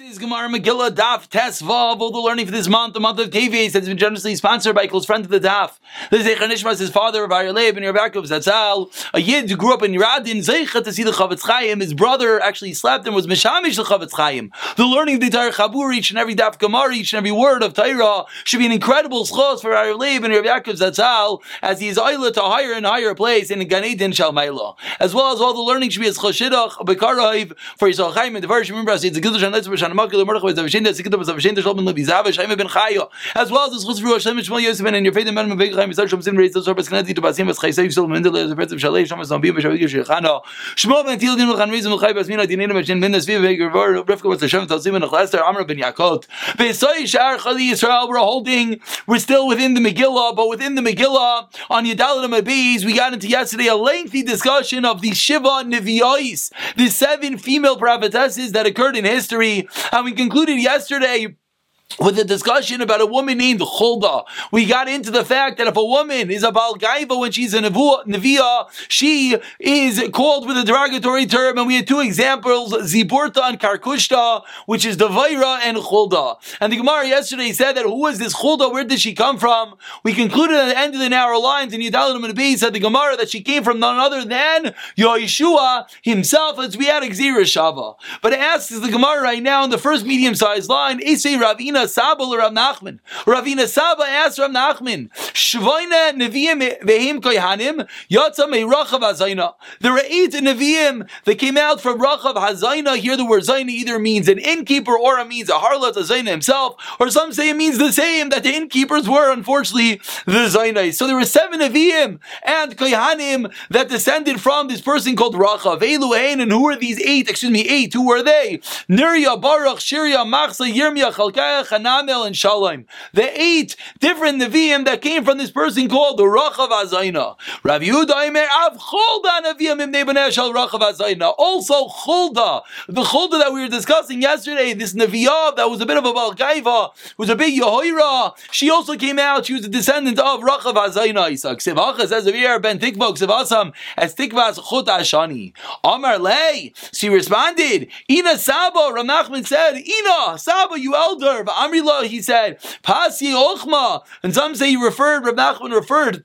This is Gemara Megillah Daf Tesvav. All the learning for this month, the month of Teves, has been generously sponsored by close friend of the Daf. This is Nishmas, his father of Leib and Yerbakov Zatzal, a Yid who grew up in Radin, Zeicha to see the Chafetz Chaim. His brother actually slapped him, was Meshamish the Chafetz Chaim. The learning of the entire Chabur, each and every Daf Gemara, each and every word of Torah, should be an incredible schos for Leib and Yerbakov Zatzal, as he is Oila to higher and higher place in Gan Eden Shalmaila. As well as all the learning should be as Choshidach, Bekaraiv, for Yisrael Chaim and the version. Remember, it's a Gildush and Letzber, as well as the schutz for Hashem Shmuel Yosef and your faith in of Big Chaim Yisrael Shem Sin Reis Tzor Beskanati to Basim V'Chai Seif Sol Mendel Yosef Petz V'Shalei Shem Esam Bim V'Shavik Yishchano Shmuel Ben Til Din L'Chan Reis V'Chai Basmina Dinina V'Shin Ben Nesvi V'Ger V'Or Rivka was Hashem Talzim and Achlester Amr Ben Yaakot V'Soi Shar Chali Yisrael we're holding we're still within the Megillah but within the Megillah on Yadalit Mabis we got into yesterday a lengthy discussion of the Shiva Nevi'os the seven female prophetesses that occurred in history and we concluded yesterday with a discussion about a woman named Chulda. We got into the fact that if a woman is a Balgaiva when she's a Nevi'ah, she is called with a derogatory term, and we had two examples, Ziburta and Karkushta, which is Devaira and Chulda. And the Gemara yesterday said that who is this Chulda? Where did she come from? We concluded at the end of the narrow lines in Yadalim and Abi said the Gemara that she came from none other than Yeshua himself, as we had Xerashava. But it asks the Gemara right now in the first medium-sized line, Isei Ravina Saba Rav Nachman. Ravina Saba asked Rav Nachman, Shvoina Nevi'im Vehim Koyhanim Yotza Meirachav Hazayna. There are eight Nevi'im that came out from Rachav Hazayna. Here the word Zayna either means an innkeeper or it means a harlot Hazayna himself, or some say it means the same, that the innkeepers were unfortunately the Zaynai. So there were seven Nevi'im and Koyhanim that descended from this person called Rachav. Elu and who are these eight? Excuse me, eight. Who were they? Nirya, Baruch, Shirya, Machsa, Yirmiyah, Chalkayach, Hanamel, and Shalom. The eight different Nevi'im that came from this person called the Rachav Azayna. Rav Yehuda Imer Av Chulda Nevi'im Im Nebeneh Shal Rachav Azayna. Also Chulda, the Chulda that we were discussing yesterday, this Nevi'ah that was a bit of a Balgaiva, was a big Yehoira. She also came out, she was a descendant of Rachav Azayna. Isaac. Ksivacha says over here, Ben Tikva Ksivasam, as Tikvas Chut Ashani. Amar Lei, she responded, Ina Saba, Rav Nachman said, Ina, Saba, you elder, Amrila, he said, Pasi Ochma. And some say he referred, Rav Nachman referred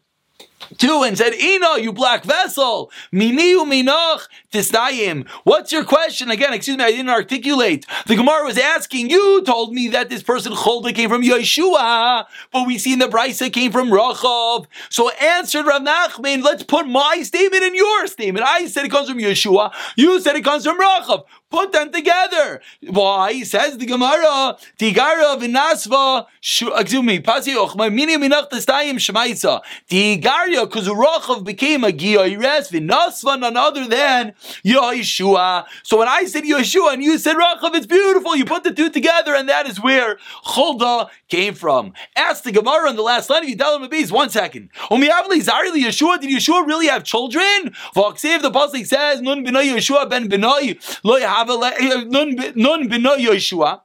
to and said, Ino, you black vessel, miniu minach tisnayim. What's your question? Again, excuse me, I didn't articulate. The Gemara was asking, you told me that this person Cholda came from Yeshua, but we see in the Brisa came from Rachav. So answered Rav Nachman, let's put my statement in your statement. I said it comes from Yeshua, you said it comes from Rachav. Put them together. Why? Says the Gemara, Tigara v'nasva, excuse me, pasi ochma, mini minach testayim shemaitza. Tigaria, because Rachav became a Giyaires, v'nasva, none other than Yeshua. So when I said Yeshua and you said Rachav, it's beautiful. You put the two together, and that is where Cholda came from. Ask the Gemara in the last line of Yudalim Abiz, one second. Umiavli Zarili Yeshua, did Yeshua really have children? V'aksiv, the Pasuk says, Nun b'nai Yeshua ben b'nai, lo Nun b'nai Yeshua.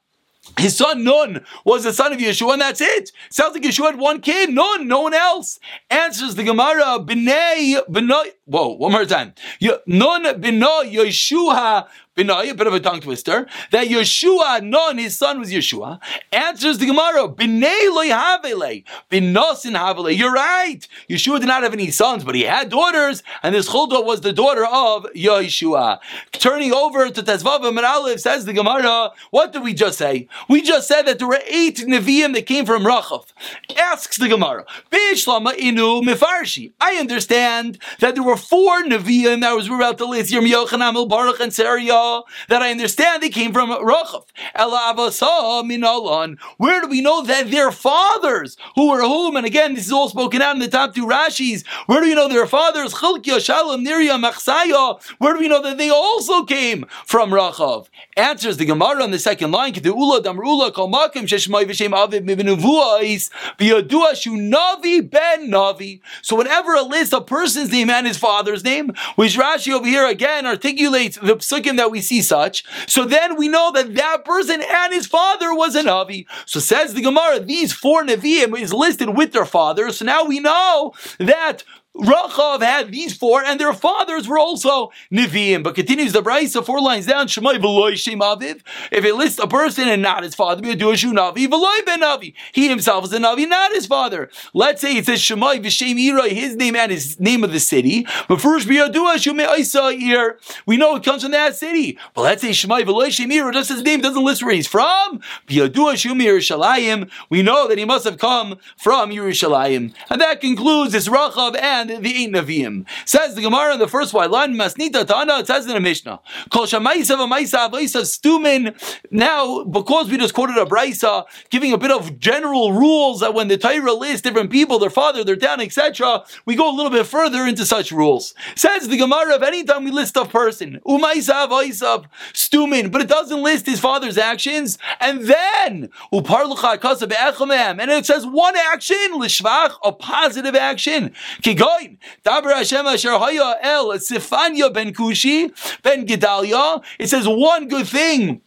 His son Nun was the son of Yeshua, and that's it. Sounds like Yeshua had one kid, Nun, no one else. Answers the Gemara, B'nai, B'nai, whoa, one more time. Nun b'nai Yeshua A bit of a tongue twister, that Yeshua, non, his son was Yeshua, answers the Gemara, loy havele, Binosin havele. You're right. Yeshua did not have any sons, but he had daughters, and this Chulda was the daughter of Yeshua. Turning over to Tezvav and Aleph, says the Gemara, what did we just say? We just said that there were eight Nevi'im that came from Rachav. Asks the Gemara, Bishlama inu mifarshi. I understand that there were four Nevi'im that was about to list, Yirmiyoch and Baruch and That I understand they came from Rachav. Where do we know that their fathers, who were whom? And again, this is all spoken out in the top two Rashis. Where do we know their fathers? Chilkia, Shalom, Nirya, Machsaya. Where do we know that they also came from Rachav? Answers the Gemara on the second line. Ula damrula kol makim sheshmai v'shem aviv mibenuvuais biyadua shu navi ben navi. So whenever a list a person's name and his father's name, which Rashi over here again articulates the psukim that we see such, so then we know that that person and his father was a Navi. So says the Gemara, these four Nevi'im is listed with their fathers. So now we know that Rachav had these four, and their fathers were also Nevi'im. But continues the Brisa, four lines down, Shemai V'loi Shem Aviv. If it lists a person and not his father, be a Duashu Navi, V'loi Ben Navi. He himself is a Navi, not his father. Let's say it says Shemai V'Shem Ira, his name and his name of the city. But first, be a Duashu here. We know it comes from that city. But let's say Shemai V'loi Shem Ira, just his name doesn't list where he's from. Be a Duashu Yerushalayim. We know that he must have come from Yerushalayim. And that concludes this Rachav and the Ein Nevi'im. Says the Gemara in the first white line, Masnita Tana, it says in the Mishnah. Now, because we just quoted a Brisa, giving a bit of general rules that when the Torah lists different people, their father, their town, etc., we go a little bit further into such rules. Says the Gemara, of any time we list a person, Stumin, but it doesn't list his father's actions, and then and it says one action, a positive action. Kigoin, Dabar Hashem Asher Haya El Sifanya ben Kushi ben Gedalia. It says one good thing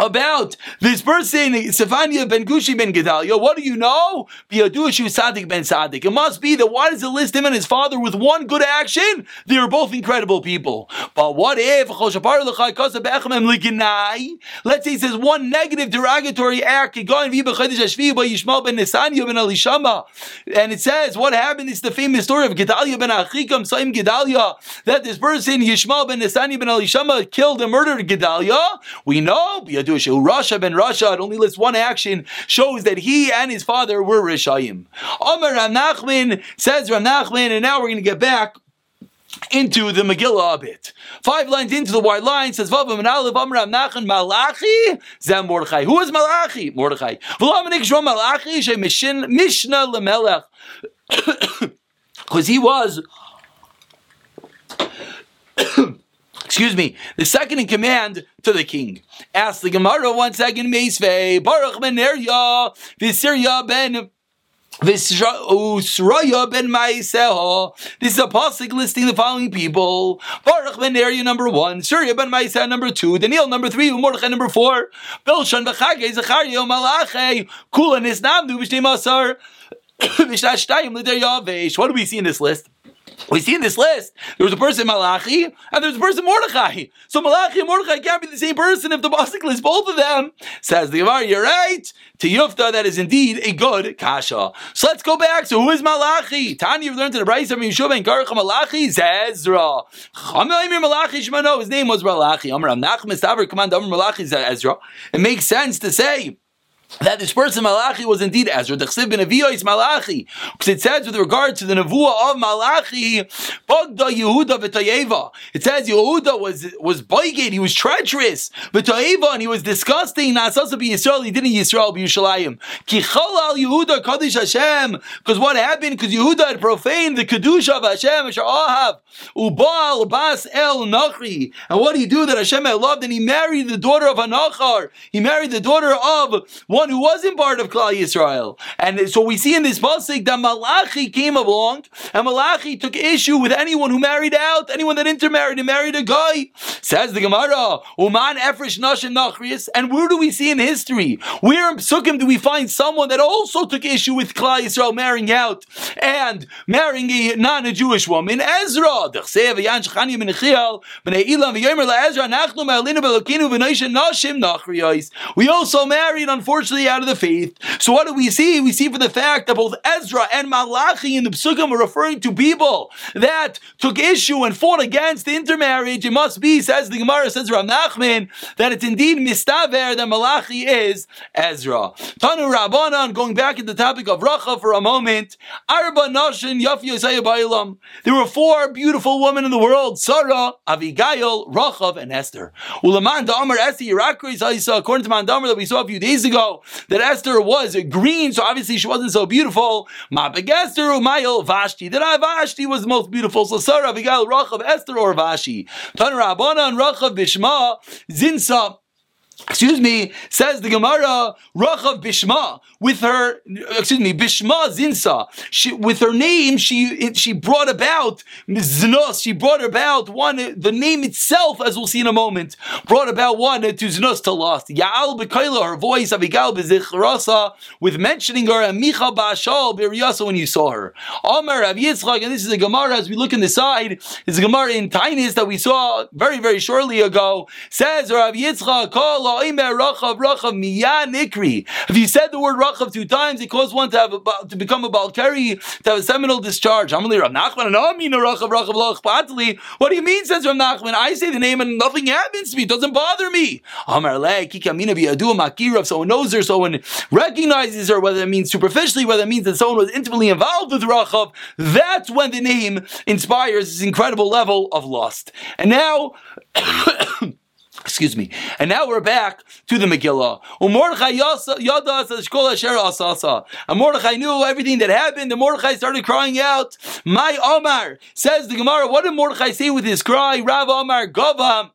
about this person, Sefania ben Gushi ben Gedalia. What do you know? Biadushu Sadik ben Sadik. It must be that why does it list him and his father with one good action? They are both incredible people. But what if let's say it says one negative derogatory act, and it says what happened? It's the famous story of Gedalia ben Achikam Saim Gedalia that this person Yishmael ben Nisani ben Elishama killed and murdered Gedalia. We know Yadush. Rasha ben Rasha, it only lists one action, shows that he and his father were Rishayim. Omar Ram Nachman says Ram Nachman, and now we're going to get back into the Megillah a bit. Five lines into the white line says Nachan Malachi Mordechai. Who is Malachi? Mordechai. V'lamanik Shrom Malachi She Mishnah Lemelech. Because he was excuse me, the second in command to the king. Ask the Gemara one second, Meisvei, Baruch ben Nerya, Visirya ben. This is a pasuk listing the following people: Baruch ben Nerya number one, Surya ben Maiseha number two, Daniel number three, Mordechai number four, Bilshan v'Chagei Zachariah Malache Kulan Isnamdu b'Shnei Masar. What do we see in this list? We see in this list, there was a person Malachi and there's a person Mordechai. So Malachi and Mordechai can't be the same person if the Basik lists both of them. Says the Gemara, you're right. To Yufta, that is indeed a good kasha. So let's go back. So who is Malachi? Tanya, you've learned to the Bryce of Yeshua and Karach Malachi, Zezra. Malachi Shmano, his name was Malachi. Amr Nachman Staver, command Amr Malachi Ezra. It makes sense to say that this person Malachi was indeed Ezra. The Chsiv ben is Malachi. Because it says with regard to the Nevuah of Malachi, Bagda Yehuda v'Tayeva. It says Yehuda was was boygate, he was treacherous. V'Tayeva, and he was disgusting. Nasasa be Yisrael, he didn't Yisrael be Yerushalayim. Kichal al Yehuda Kaddish Hashem. Because what happened? Because Yehuda had profaned the Kedusha of Hashem, Asher Ahav. Ubal Bas El Nachri. And what did he do that Hashem had loved? And he married the daughter of Anachar. He married the daughter of who wasn't part of Klal Yisrael. And so we see in this pasuk that Malachi came along, and Malachi took issue with anyone who married out, anyone that intermarried and married a guy. Says the Gemara, Uman Efresh Nashim Nachrius. And where do we see in history? Where in Psukim do we find someone that also took issue with Klal Yisrael marrying out and marrying a non-Jewish woman? Ezra. We also married, unfortunately, out of the faith. So what do we see? We see from the fact that both Ezra and Malachi in the Psukim are referring to people that took issue and fought against intermarriage. It must be, says the Gemara, says Rav Nachman, that it's indeed mistaver that Malachi is Ezra. Tanu Rabbanan, going back to the topic of Racha for a moment, Arba Yafi. There were four beautiful women in the world, Sarah, Avigail, Rachav, and Esther according to Mandamar that we saw a few days ago, that Esther was green, so obviously she wasn't so beautiful. Mapik Esther Umayel Vashti. That Vashti was the most beautiful. So Sarah Abigail Rachav Esther or Vashi. Tan Rabbana and Rachav Bishma Zinsa. Excuse me, says the Gemara, Rachav Bishma, with her, excuse me, Bishma Zinsa, she, with her name, she she brought about Znos, she brought about one, the name itself, as we'll see in a moment, brought about one to Znos to lost. Ya'al Bekaila, her voice, Abigal Bezichrasa, with mentioning her, and Micha Ba'ashal Biriyasa when you saw her. Omer Rav Yitzchak, and this is a Gemara, as we look in the side, is a Gemara in Tainis that we saw very, very shortly ago, says Rav Yitzchak, call if you said the word rachav two times, it caused one to have a, to become a balkari, to have a seminal discharge. What do you mean, says Rav Nachman? I say the name and nothing happens to me. It doesn't bother me. Someone knows her, someone recognizes her, whether it means superficially, whether it means that someone was intimately involved with rachav, that's when the name inspires this incredible level of lust. And now, Excuse me. And now we're back to the Megillah. And Mordechai knew everything that happened. And Mordechai started crying out, My Omar. Says the Gemara, what did Mordechai say with his cry? Rav Omar, Gova.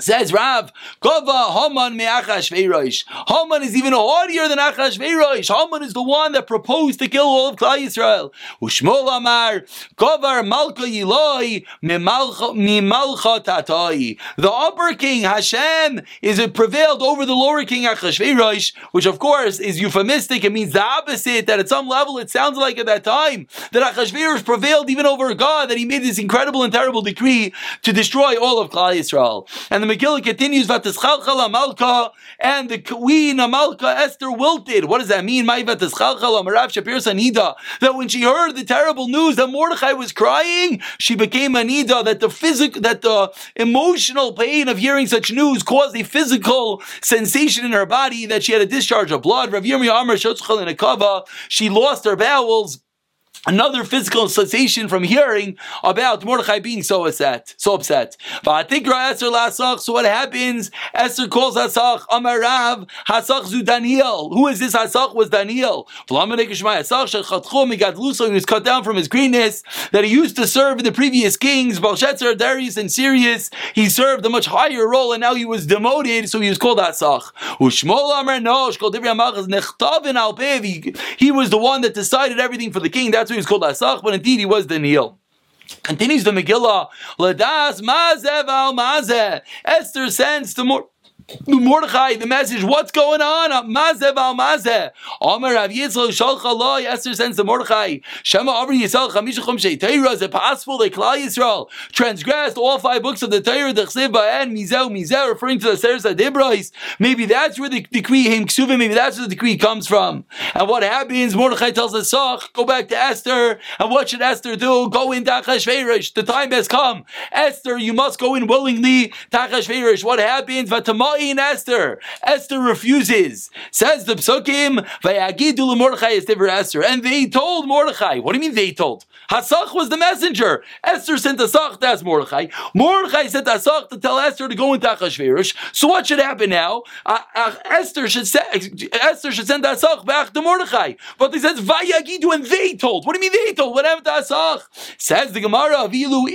Says Rav, Gova Haman me Achashverosh. Haman is even haughtier than Achashverosh. Haman is the one that proposed to kill all of Klal Yisrael. Ushmol Amar, Govar Malka Yiloi me Malcha Tatai. The upper king Hashem is it prevailed over the lower king Achashverosh, which of course is euphemistic. It means the opposite. That at some level it sounds like at that time that Achashverosh prevailed even over God. That he made this incredible and terrible decree to destroy all of Klal Yisrael. And the Megillah continues, Vatischalchal Amalka, and the queen Amalka Esther wilted. What does that mean? Vatischalchal Amarav Shapir Sanida. That when she heard the terrible news that Mordechai was crying, she became Anida, that the physical, that the emotional pain of hearing such news caused a physical sensation in her body that she had a discharge of blood. Rav Yirmiyah Amar Shotzchal in a kava, she lost her bowels another physical sensation from hearing about Mordechai being so upset. So upset. So what happens? Esther calls Hasach Amarav Hasach zu Daniel. Who is this Hasach? Was Daniel? He was cut down from his greenness that he used to serve in the previous kings, Belshazzar, Darius, and Cyrus. He served a much higher role, and now he was demoted, so he was called Hasach. He was the one that decided everything for the king. That's why he was called Asach, but indeed he was Daniel. Continues the Megillah, Ladas Mazev al Mazeh. Esther sends to more. Mordechai, the message, what's going on? Uh, Mazev al mazeh. Omer Rav Yitzchak shalcha lo. Esther sends to Mordechai. Shema over Yisrael chamisha chumshei Torah. Is it possible that Klal Yisrael transgressed all five books of the Torah? The and Mizeu Mizeu, referring to the Seres Adibrais. Maybe that's where the decree him ksuvim. Maybe that's where the decree comes from. And what happens? Mordechai tells the Sach, go back to Esther. And what should Esther do? Go in Tachashverosh. The time has come. Esther, you must go in willingly. Tachashverosh. What happens? Vatamai in Esther. Esther refuses. Says the psukim, Vayagidu Mordechai Esther, and they told Mordechai. What do you mean they told? Hasach was the messenger. Esther sent Hasach to ask Mordechai. Mordechai sent Hasach to tell Esther to go into Achashverosh. So what should happen now? Uh, uh, Esther should se- Esther should send Hasach back to Mordechai. But they said Vayagidu, and they told. What do you mean they told? What happened to Hasach? Says the Gemara, Avilu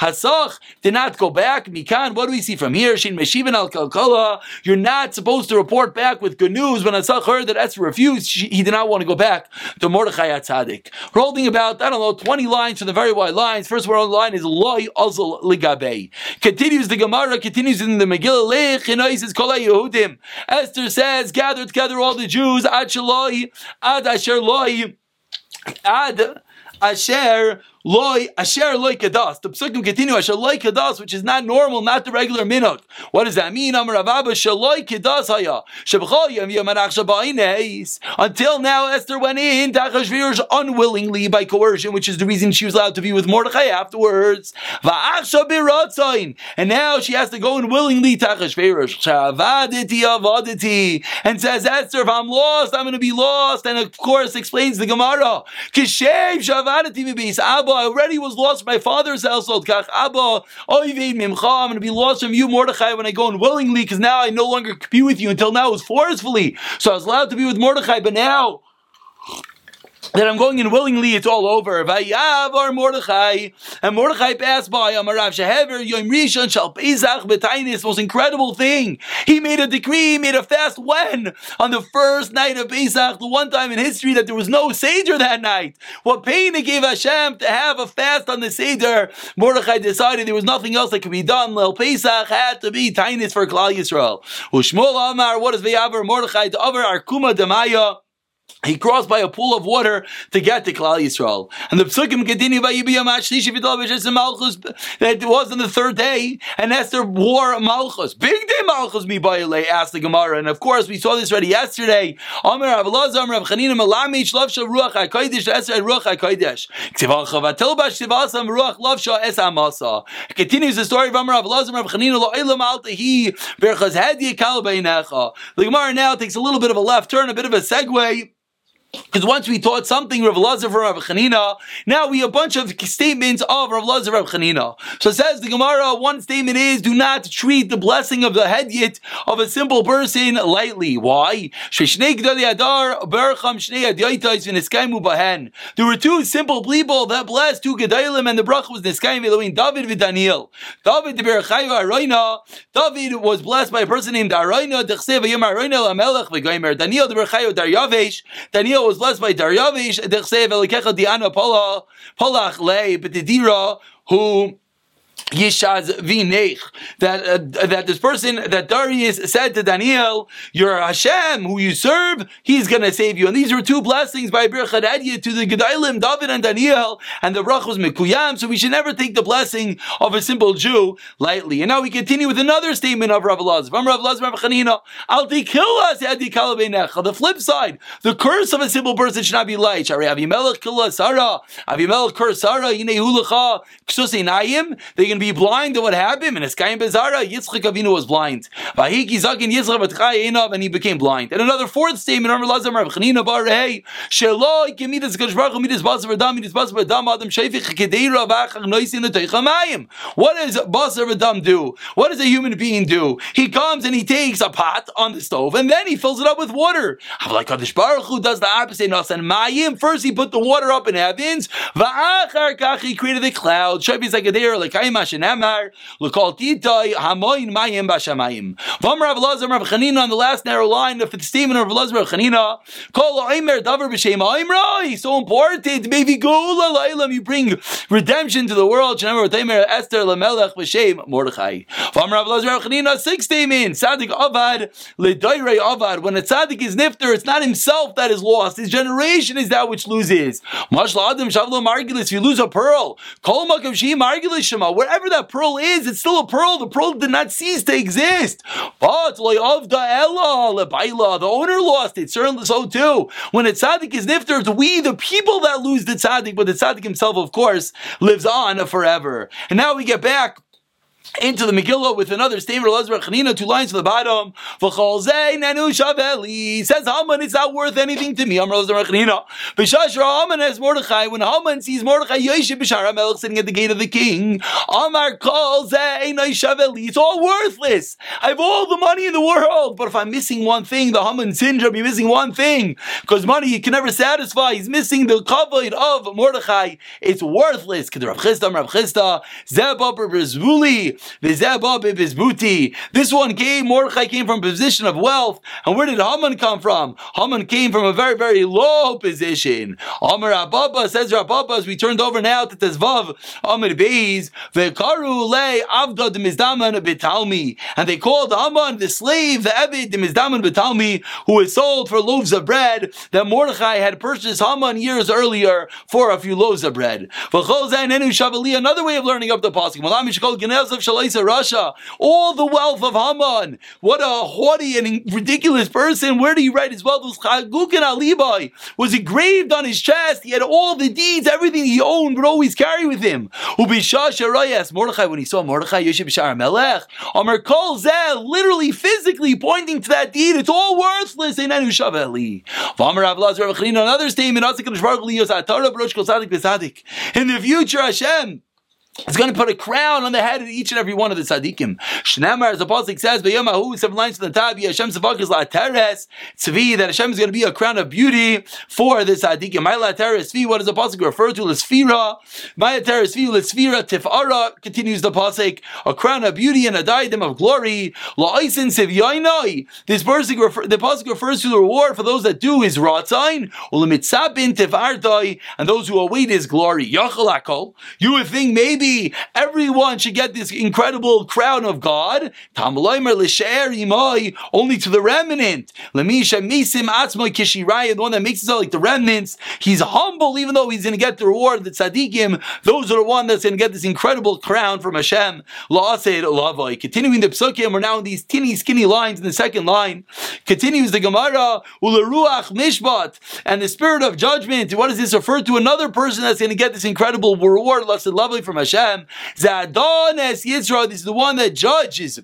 Hasach did not go back. Mikan, what do we see from here, Shin Meshivan al Kalkala, you're not supposed to report back with good news. When Asach heard that Esther refused, she, he did not want to go back to Mordechai Atzadik. We're holding about, I don't know, 20 lines from the very wide lines. First one on the line is Loi Azal Ligabei. Continues the Gemara, continues in the Megillah, Lech says Kol Yehudim. Esther says, gather together all the Jews, Ad Shaloi, Ad Asher Loi, Ad Asher loy asher loy kadas. The psukim continue asher loy kadas, which is not normal, not the regular minhag. What does that mean? Amar Avaba shaloy kadas haya shebchol yom yamanach shabaynes. Until now, Esther went in Tachashverosh unwillingly by coercion, which is the reason she was allowed to be with Mordechai afterwards. And now she has to go in willingly avaditi, and says Esther, if I'm lost, I'm going to be lost. And of course, explains the Gemara. Kishev shavaditi mibis Abba already was lost my father's household. Kach Abba, mimcha. I'm going to be lost from you, Mordechai, when I go unwillingly, because now I no longer could be with you. Until now, it was forcefully. So I was allowed to be with Mordechai, but now that I'm going in willingly, it's all over. Vayavar Mordechai, and Mordechai passed by Amarav Shehever Yom Rishon Shal Pesach B'Tainis, most incredible thing. He made a decree, he made a fast when on the first night of Pesach, the one time in history that there was no seder that night. What pain it gave Hashem to have a fast on the seder. Mordechai decided there was nothing else that could be done. Lel Pesach had to be Tainis for Klal Yisrael. Ushmol Amar, what is Vayavar Mordechai to over Arkuma Demaya? He crossed by a pool of water to get to Klal Yisrael. And the psukim continue by Yibiyam Ashlishi Malchus that it was on the third day, and Esther wore Malchus. Big day Malchus mi bayale, asked the Gemara. And of course, we saw this already yesterday. Amr Avalazar, Amr Chanina Malami, Shlavsha Ruach HaKodesh, Esther Ruach HaKodesh. Ksivacha Vatelbash Shivasam Ruach Lavsha Es Amasa. Continues the story of Amr Avalazar, Amr Chanina Lo'ilam Altahi, Berchaz Hadi Kal Beinecha. The Gemara now takes a little bit of a left turn, a bit of a segue. Because once we taught something Rav Lazar from Rav Chanina, now we have a bunch of statements of Rav Lazar Rav Chanina. So it says the Gemara, one statement is, do not treat the blessing of the hedyet of a simple person lightly. Why? There were two simple people that blessed two Gedalim and the bracha was Niskayim Elohim, David and Daniel. David the Berchayu David was blessed by a person named Arayna, Dechsev Yom Arayna Lamelech V'Goymer. Daniel the Berchayu Daryavesh. Daniel was blessed by Daryavish, Dechsev Elikecha Diana Pola, Polach Le, Betidira, who Yishaz Vinech, that uh, that this person that Darius said to Daniel, "You're Hashem, who you serve. He's going to save you." And these were two blessings by Bir to the Gedalim, David and Daniel, and the Brach was Mikuyam. So we should never take the blessing of a simple Jew lightly. And now we continue with another statement of Rav Elazar. From Rav Elazar, Rav Chanina, "Al us The flip side, the curse of a simple person should not be light. Avimelech killa Sarah, Avimelech curse Sarah, Yinei Hulacha. They can be blind to what happened. And Eskayim Bezara, Yitzchak Avinu was blind. And he became blind. And another fourth statement, Amr Lazar Rav Chanina Bar Hey, Shelo Ikemidas Hu Midas Basar V'Dam Midas Basar V'Dam Adam Shefich Kedeira V'Achach Noisin L'Teichamayim. What does Basar V'Dam do? What does a human being do? He comes and he takes a pot on the stove and then he fills it up with water. Like Kadosh Baruch Hu does the opposite. Nasan Mayim. First he put the water up in heavens. V'Achar Kach he created the cloud. Shefich Kedeira L'Kayim shenemar l'kol titay hamoin mayim b'shamayim. V'am Rav Lazar Rav Chanina on the last narrow line the statement of Rav Lazar Rav Chanina. Kol oimer davar b'shem oimra. So important. Maybe gula lailam. You bring redemption to the world. Shenemar v'taimer Esther lamelech b'shem Mordechai. V'am Rav Lazar Rav Chanina six statements. Sadik avad ledoyrei avad. When a tzaddik is nifter, it's not himself that is lost. His generation is that which loses. Mashla adam shavlo margilis. If you lose a pearl, kol makav shi margilis shema. Wherever whatever that pearl is, it's still a pearl. The pearl did not cease to exist. But the owner lost it. Certainly so too. When a tzaddik is nifter, it's we, the people, that lose the tzaddik, but the tzaddik himself, of course, lives on forever. And now we get back into the Megillah with another statement of Elazar Chanina, two lines to the bottom. Says Haman, it's not worth anything to me. I'm Elazar Chanina. Haman has Mordechai. When Haman sees Mordechai Yoshe B'shara Melech sitting at the gate of the king, Amar calls It's all worthless. I have all the money in the world, but if I'm missing one thing, the Haman syndrome, you're missing one thing. Because money you can never satisfy. He's missing the kavod of Mordechai. It's worthless. Rav Chisda, Rav Chisda, Zebab, Rizvuli, this one came, Mordechai came from a position of wealth. And where did Haman come from? Haman came from a very, very low position. Amar Ababa says Rababa, as we turned over now to Tezvav, Amar Beis, Vekaru le Avda Mizdaman Betalmi. And they called Haman the slave, the de Mizdaman Betalmi, who was sold for loaves of bread that Mordechai had purchased Haman years earlier for a few loaves of bread. Another way of learning up the Pasuk. Russia. All the wealth of Haman. What a haughty and ridiculous person. Where do you write his wealth? Was Chagukin Alibai. Was engraved on his chest. He had all the deeds, everything he owned would always carry with him. Mordechai, when he saw Mordechai, B'Shar Melech, Amar Kol Zeh, literally, physically pointing to that deed. It's all worthless. In Another statement, in the future, Hashem, It's going to put a crown on the head of each and every one of the tzaddikim. Shnemar, as the pasuk says, "B'yamahu seven lines from the top, Hashem Savakis la teres tzvi that Hashem is going to be a crown of beauty for the tzaddikim. My la teres tzvi. What does the pasuk refer to? L'sfira. My teres tzvi l'sfira tifara. Continues the pasuk, a crown of beauty and a diadem of glory. La'isen sevyainai. This refer, the pasuk refers to the reward for those that do his ratzain. Ulemitzabin tifardai and those who await his glory. Yachalakol. You would think maybe everyone should get this incredible crown of God. Only to the remnant. The one that makes it like the remnants. He's humble, even though he's going to get the reward the tzaddikim. Those are the one that's going to get this incredible crown from Hashem. Continuing the psukim, we're now in these teeny skinny lines in the second line. Continues the Gemara, Ularuach Mishpat, and the spirit of judgment. What does this refer to? Another person that's going to get this incredible reward, lovely from Hashem. Hashem. Zadones Yisrael, this is the one that judges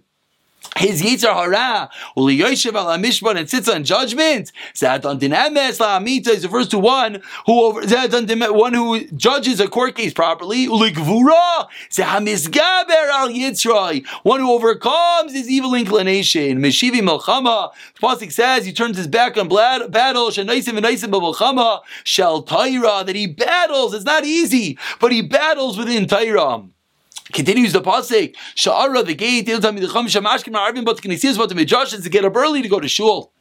his yitzar Hara, Uli Yoshev al Mishpat and sits on judgment. Zadon Dinemes la Amita is refers to one who over Zadon one who judges a court case properly. Uli Gvura Zahamisgaber al Yitzray, one who overcomes his evil inclination. Meshivi Melchama. The pasuk says he turns his back on battle. Shenaisim and Naisim Melchama Shel Taira that he battles. It's not easy, but he battles within Taira. Continues the pasuk. Sha'ara the gate. Il tamid cham shamashkim arvim but knesiyas but the midrash to get up early to go to shul.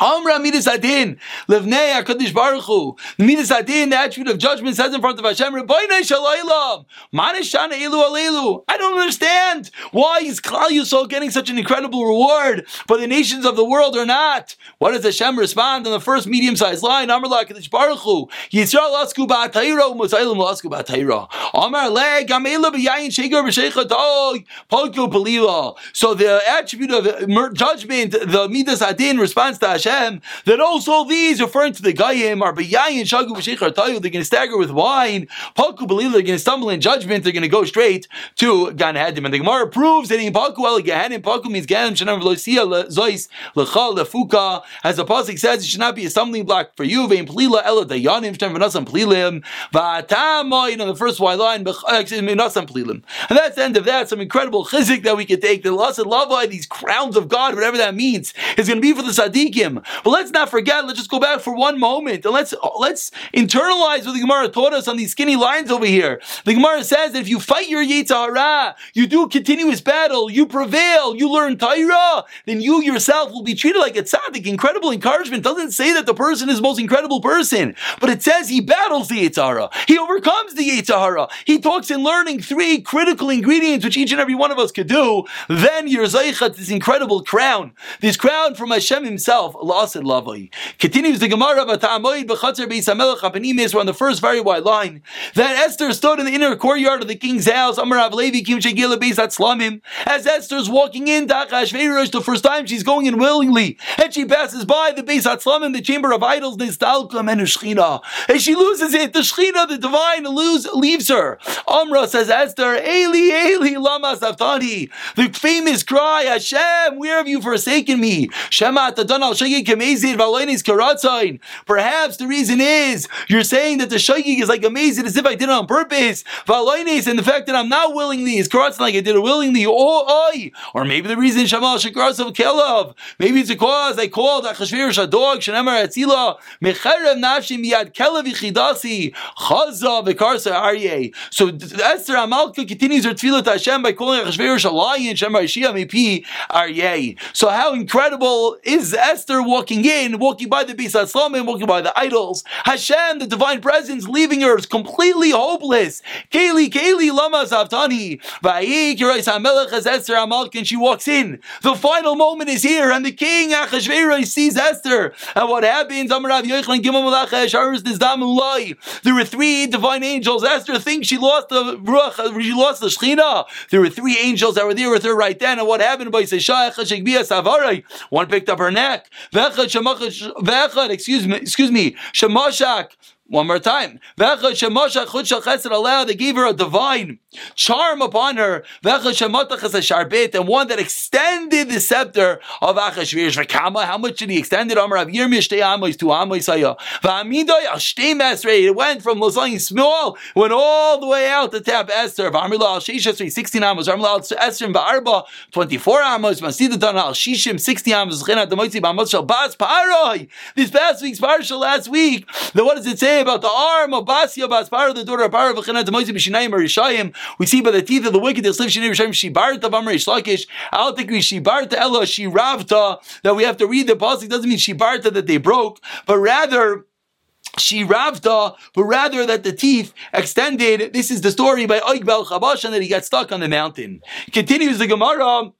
Amra midas adin levnei Hakadosh Baruch Hu. Midas adin, the attribute of judgment, says in front of Hashem, Rebbeinu Shalaylam, Manishana Elu Alelu. I don't understand why is Klal Yisrael getting such an incredible reward, but the nations of the world are not. What does Hashem respond on the first medium-sized line? Amar Hakadosh Baruch Hu. Yisrael Asku Ba'atayra, Musaylim Asku Ba'atayra. Amar Le Gamela B'Yayin Shegar B'Sheicha Polko Pelila. So the attribute of judgment, the midas adin responds to Hashem. That also these, referring to the Gayim, are Bayayin, Shagu, B'Shechar, Tayu, they're going to stagger with wine, Paku, believe they're going to stumble in judgment, they're going to go straight to Gan Hadim. And the Gemara proves that in Paku, El Gehanim, Paku means Ganim, Shanam, Velosia, Zois, Lecha, Lefuka, as the Pasuk says, it should not be a stumbling block for you, Vein Plila, Ela, Dayanim, Shanam, Venasam, Plilim, Vatama, you know, the first white line, uh, Venasam, Plilim. And that's the end of that, some incredible chizik that we could take, the loss of these crowns of God, whatever that means, is going to be for the But let's not forget, let's just go back for one moment and let's let's internalize what the Gemara taught us on these skinny lines over here. The Gemara says that if you fight your Yitzhara, you do continuous battle, you prevail, you learn Taira, then you yourself will be treated like a tzaddik. Incredible encouragement doesn't say that the person is the most incredible person, but it says he battles the Yitzhara. He overcomes the Yitzhara. He talks in learning three critical ingredients which each and every one of us could do. Then you're this incredible crown, this crown from Hashem himself, Lasid Lavai. Continues the Gemara of Atamoid B'Chatzer Beis HaMelech HaPanimis. We're on the first very wide line. That Esther stood in the inner courtyard of the king's house. Amar Av Levi Kim Shegila Hatzlamim. As Esther's walking in Achashverosh the first time, she's going in willingly, and she passes by the Beis Hatzlamim, the chamber of idols, Nistalka and Shechina. And she loses it. The Shechina, the divine, lose, leaves her. Amra says, Esther, Eli, Eli, Lama Saftani. The famous cry, Hashem, where have you forsaken me? Shema al Perhaps the reason is you're saying that the shaygig is like amazing as if I did it on purpose. And the fact that I'm not willingly is karatzon like I did it willingly. Oh, or maybe the reason Shamal Shakarasav Kelav. Maybe it's because I called Achashverosh a dog, Shanemar Atzila, Mecherev Nafshim Yad Kelav Yichidasi, Chaza Vikarsa Aryeh. So Esther Amalka continues her tefillah to Hashem by calling Achashverosh a lion, Shemar Shia Mipi Aryeh. So how incredible is Esther walking in, walking by the Bisa Slomim, walking by the idols. Hashem, the divine presence, leaving her is completely hopeless. Kayli, Kayli, Lama Zavtani. Esther and she walks in. The final moment is here, and the king Achashverosh sees Esther. And what happens? There were three divine angels. Esther thinks she lost the ruach, she lost the shechina. There were three angels that were there with her right then. And what happened? One picked up her neck. V'echad, excuse me, excuse me, Shemashak, One more time. They gave her a divine charm upon her, and one that extended the scepter of Achashverosh. How much did he extend it? It went from Losang small, went all the way out to tap Esther. 16 amos. Esther Ba'arba, 24 amos. Masidadan al Shishim, 60 amos. This past week's parsha last week, the, what does it say about the arm of Basia Baspara, the daughter of Parah, V'chenat Moisi B'shinayim Rishayim? We see by the teeth of the wicked, the slip Shinayim Rishayim, Shibarta Bamar Ishlakish. I don't think we Shibarta Ella Shiravta, that we have to read the pasuk doesn't mean Shibarta that they broke, but rather she ravta, but rather that the teeth extended. This is the story by Oig Bel Chabash, that he got stuck on the mountain. Continues the Gemara.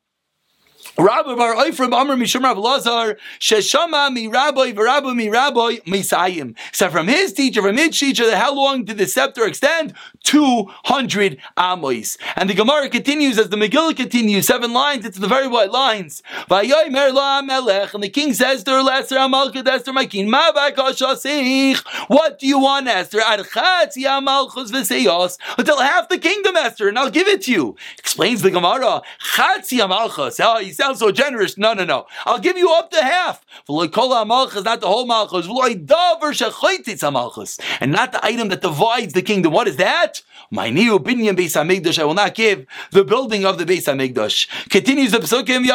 Rabbi Bar Oifrim Amr Mishum Rav Lazar Sheshama mi Rabbi v'Rabbi mi Rabbi Misayim. So from his teacher, from his teacher, how long did the scepter extend? Two hundred amos. And the Gemara continues as the Megillah continues, seven lines. It's the very white lines. And the king says to her, Esther Amalkut Esther my king, What do you want, Esther? Until half the kingdom, Esther, and I'll give it to you. Explains the Gemara. Oh, he so generous. No, no, no. I'll give you up to half. Not the whole malchus. And not the item that divides the kingdom. What is that? My new binyan Beis Hamikdash. I will not give the building of the Beis Hamikdash. Continues the Pesukim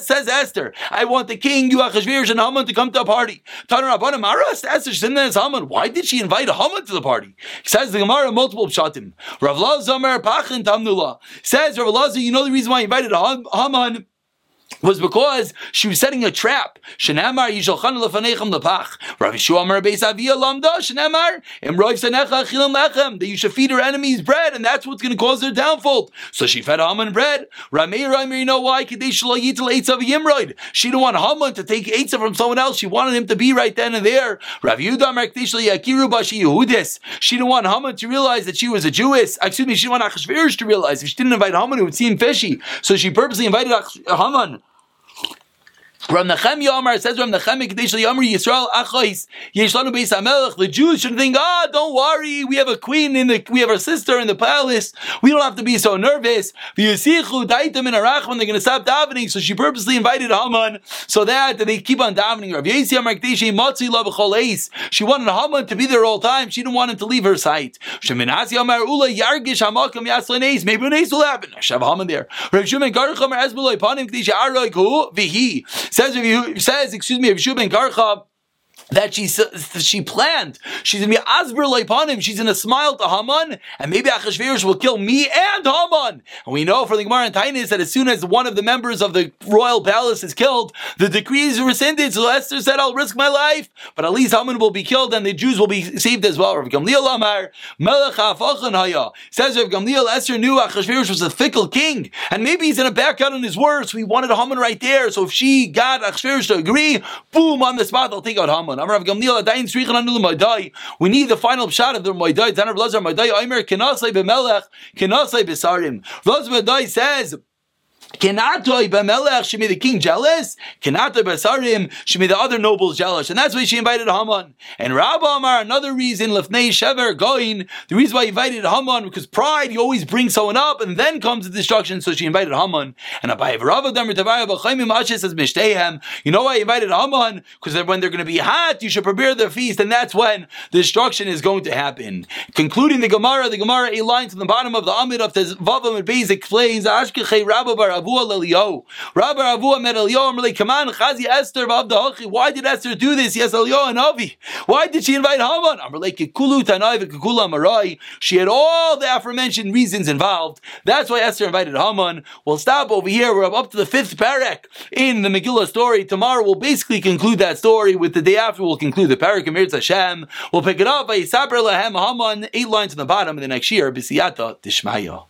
says Esther. I want the king, you Achashverosh and Haman to come to a party. Esther Shimon Haman. Why did she invite Haman to the party? Says the Gemara multiple pshatim. Rav Lazamer Pachin Tamnula says Rav Lazar. You know the reason why he invited Haman Aman was because she was setting a trap. Shenamar yishalchan lefanechem lepach. Rav Yeshua Amar Beis Avia Lamda Shenamar Emroiv Sanecha Achilam Lechem that you should feed her enemies bread, and that's what's going to cause their downfall. So she fed Haman bread. Rameir Rameir, you know why? Kadesh Shlo Yitel Eitzav Yimroid. She didn't want Haman to take Eitzav from someone else. She wanted him to be right then and there. Rav Yehuda Amar Kadesh Yakiru Bashi Yehudis. She didn't want Haman to realize that she was a Jewess. Excuse me, she didn't want Achashverosh to realize. If she didn't invite Haman, it would seem fishy. So she purposely invited Haman. Ram Nachem Yomar says Ram Nachem Kadesh Yomar Yisrael Achos Yeshlanu Beis Hamelech. The Jews should think, ah, don't worry, we have a queen in the, we have our sister in the palace. We don't have to be so nervous. V'yisichu Daitim in Arach when they're going to stop davening. So she purposely invited Haman so that they keep on davening. Rav Yesi Yomar Kadesh Matzi Lo B'Chol She wanted Haman to be there all the time. She didn't want him to leave her sight. Sheminasi Yomar Ula Yargish Hamakam Yaslan Maybe an Ace will happen. Have Haman there. Rav Shumen Garach Amar Ezbulay Panim Kadesh Aroik Hu V'Hi says says, excuse me, Rav ben Karcha, that she she planned. She's gonna be asber upon him. She's gonna smile to Haman, and maybe Achashverosh will kill me and Haman. And we know from the Gemara and Tainis that as soon as one of the members of the royal palace is killed, the decree is rescinded. So Esther said, "I'll risk my life, but at least Haman will be killed, and the Jews will be saved as well." Rav Gamliel Amar Melech Haya says Rav Gamliel Esther knew Achashverosh was a fickle king, and maybe he's gonna back out on his words. So he wanted Haman right there. So if she got Achashverosh to agree, boom on the spot, they'll take out Haman. We need the final shot of the Moidai. Tanav Lazar Moidai Omer Kenasai B'Melech Kenasai B'Sarim. Lazar Moidai says Kenatoi b'melech, she made the king jealous. Kenatoi b'sarim, she made the other nobles jealous. And that's why she invited Haman. And Rabba Amar, another reason, lefnei shever goin, the reason why he invited Haman, because pride, you always bring someone up, and then comes the destruction, so she invited Haman. And Abayev Rabba Damar Tavaya b'chaimim ashes says mishtehem. You know why he invited Haman? Because when they're going to be hot, you should prepare the feast, and that's when the destruction is going to happen. Concluding the Gemara, the Gemara, eight lines on the bottom of the Amid of Vavam and Beis explains, Ashkechei Rabba Bar Avua Lelio. Rabbi Avua met Elio and really, come on, Chazi Esther Vavdachi. Why did Esther do this? Yes, Elio and Avi. Why did she invite Haman? I'm like, Kikulu Tanai Kikula Marai. She had all the aforementioned reasons involved. That's why Esther invited Haman. We'll stop over here. We're up to the fifth parak in the Megillah story. Tomorrow we'll basically conclude that story. With the day after, we'll conclude the parak of Hashem. We'll pick it up by Yisabr Lahem Haman, eight lines on the bottom, of the next year, Bisiyata Dishmaya.